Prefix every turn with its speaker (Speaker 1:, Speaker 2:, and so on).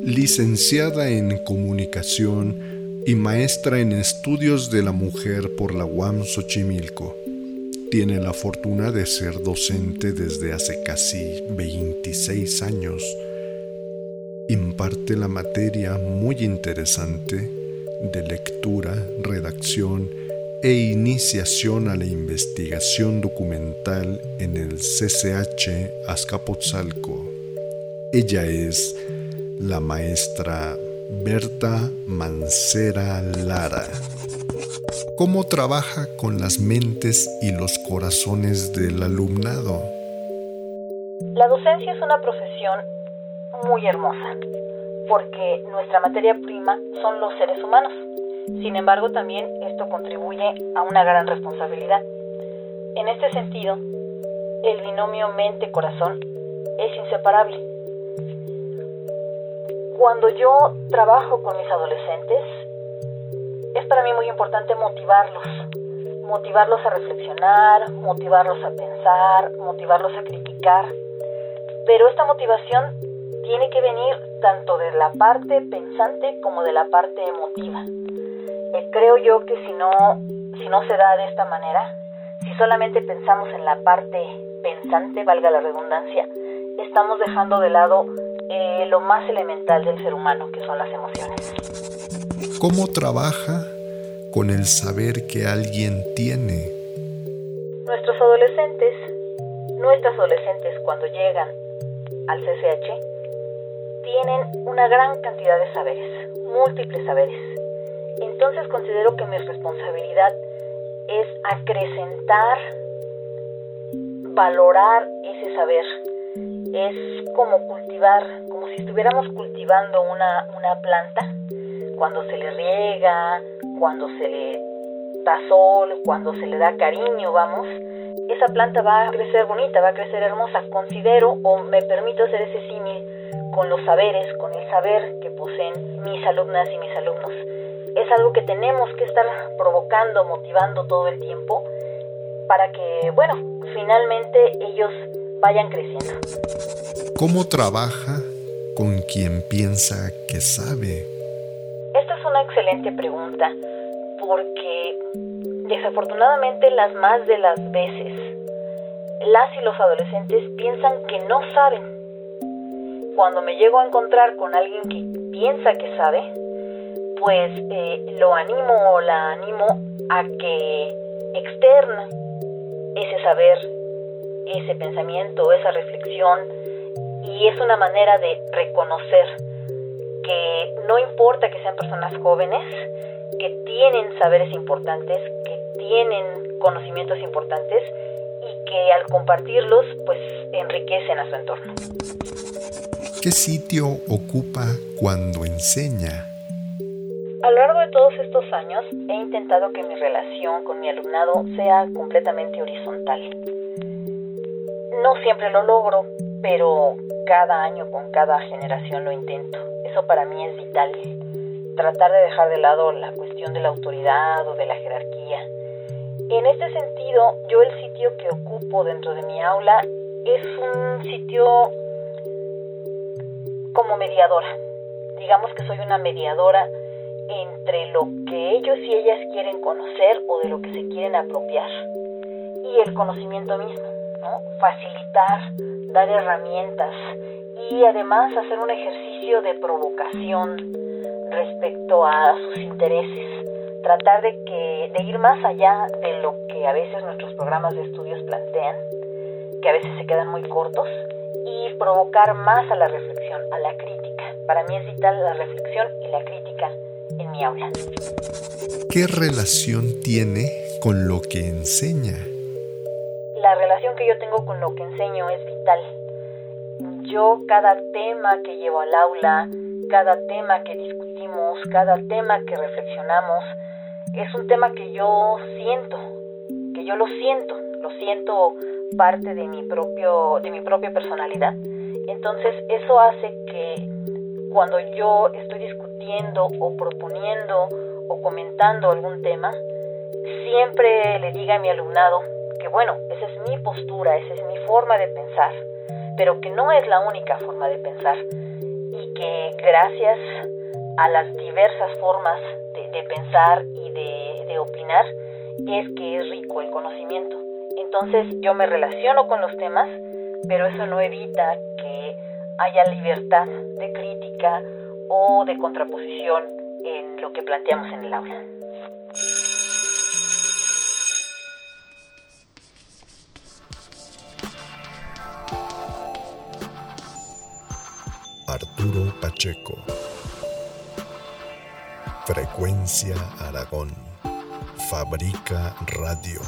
Speaker 1: Licenciada en Comunicación y maestra en Estudios de la Mujer por la UAM Xochimilco. Tiene la fortuna de ser docente desde hace casi 26 años. Imparte la materia muy interesante de lectura, redacción e iniciación a la investigación documental en el CCH Azcapotzalco. Ella es la maestra Berta Mancera Lara. ¿Cómo trabaja con las mentes y los corazones del alumnado?
Speaker 2: La docencia es una profesión muy hermosa, porque nuestra materia prima son los seres humanos. Sin embargo, también esto contribuye a una gran responsabilidad. En este sentido, el binomio mente-corazón es inseparable. Cuando yo trabajo con mis adolescentes, es para mí muy importante motivarlos, motivarlos a reflexionar, motivarlos a pensar, motivarlos a criticar. Pero esta motivación tiene que venir tanto de la parte pensante como de la parte emotiva. Eh, creo yo que si no, si no se da de esta manera, si solamente pensamos en la parte pensante, valga la redundancia, estamos dejando de lado eh, lo más elemental del ser humano, que son las emociones.
Speaker 1: ¿Cómo trabaja con el saber que alguien tiene?
Speaker 2: Nuestros adolescentes, nuestras adolescentes cuando llegan al CCH, tienen una gran cantidad de saberes, múltiples saberes. Entonces considero que mi responsabilidad es acrecentar, valorar ese saber es como cultivar, como si estuviéramos cultivando una, una planta, cuando se le riega, cuando se le da sol, cuando se le da cariño, vamos, esa planta va a crecer bonita, va a crecer hermosa. Considero o me permito hacer ese símil con los saberes, con el saber que poseen mis alumnas y mis alumnos. Es algo que tenemos que estar provocando, motivando todo el tiempo para que, bueno, finalmente ellos vayan creciendo.
Speaker 1: ¿Cómo trabaja con quien piensa que sabe?
Speaker 2: Esta es una excelente pregunta porque desafortunadamente las más de las veces las y los adolescentes piensan que no saben. Cuando me llego a encontrar con alguien que piensa que sabe, pues eh, lo animo o la animo a que externa ese saber ese pensamiento, esa reflexión, y es una manera de reconocer que no importa que sean personas jóvenes, que tienen saberes importantes, que tienen conocimientos importantes y que al compartirlos pues enriquecen a su entorno.
Speaker 1: ¿Qué sitio ocupa cuando enseña?
Speaker 2: A lo largo de todos estos años he intentado que mi relación con mi alumnado sea completamente horizontal no siempre lo logro, pero cada año con cada generación lo intento. Eso para mí es vital. Tratar de dejar de lado la cuestión de la autoridad o de la jerarquía. En este sentido, yo el sitio que ocupo dentro de mi aula es un sitio como mediadora. Digamos que soy una mediadora entre lo que ellos y ellas quieren conocer o de lo que se quieren apropiar y el conocimiento mismo facilitar, dar herramientas y además hacer un ejercicio de provocación respecto a sus intereses, tratar de, que, de ir más allá de lo que a veces nuestros programas de estudios plantean, que a veces se quedan muy cortos, y provocar más a la reflexión, a la crítica. Para mí es vital la reflexión y la crítica en mi aula.
Speaker 1: ¿Qué relación tiene con lo que enseña?
Speaker 2: Que yo tengo con lo que enseño es vital. Yo cada tema que llevo al aula, cada tema que discutimos, cada tema que reflexionamos, es un tema que yo siento, que yo lo siento, lo siento parte de mi propio de mi propia personalidad. Entonces, eso hace que cuando yo estoy discutiendo o proponiendo o comentando algún tema, siempre le diga a mi alumnado, que bueno, esa es mi postura, esa es mi forma de pensar, pero que no es la única forma de pensar y que gracias a las diversas formas de, pensar y de, de opinar es que es rico el conocimiento. Entonces yo me relaciono con los temas, pero eso no evita que haya libertad de crítica o de contraposición en lo que planteamos en el aula.
Speaker 1: Arturo Pacheco. Frecuencia Aragón. Fabrica Radio.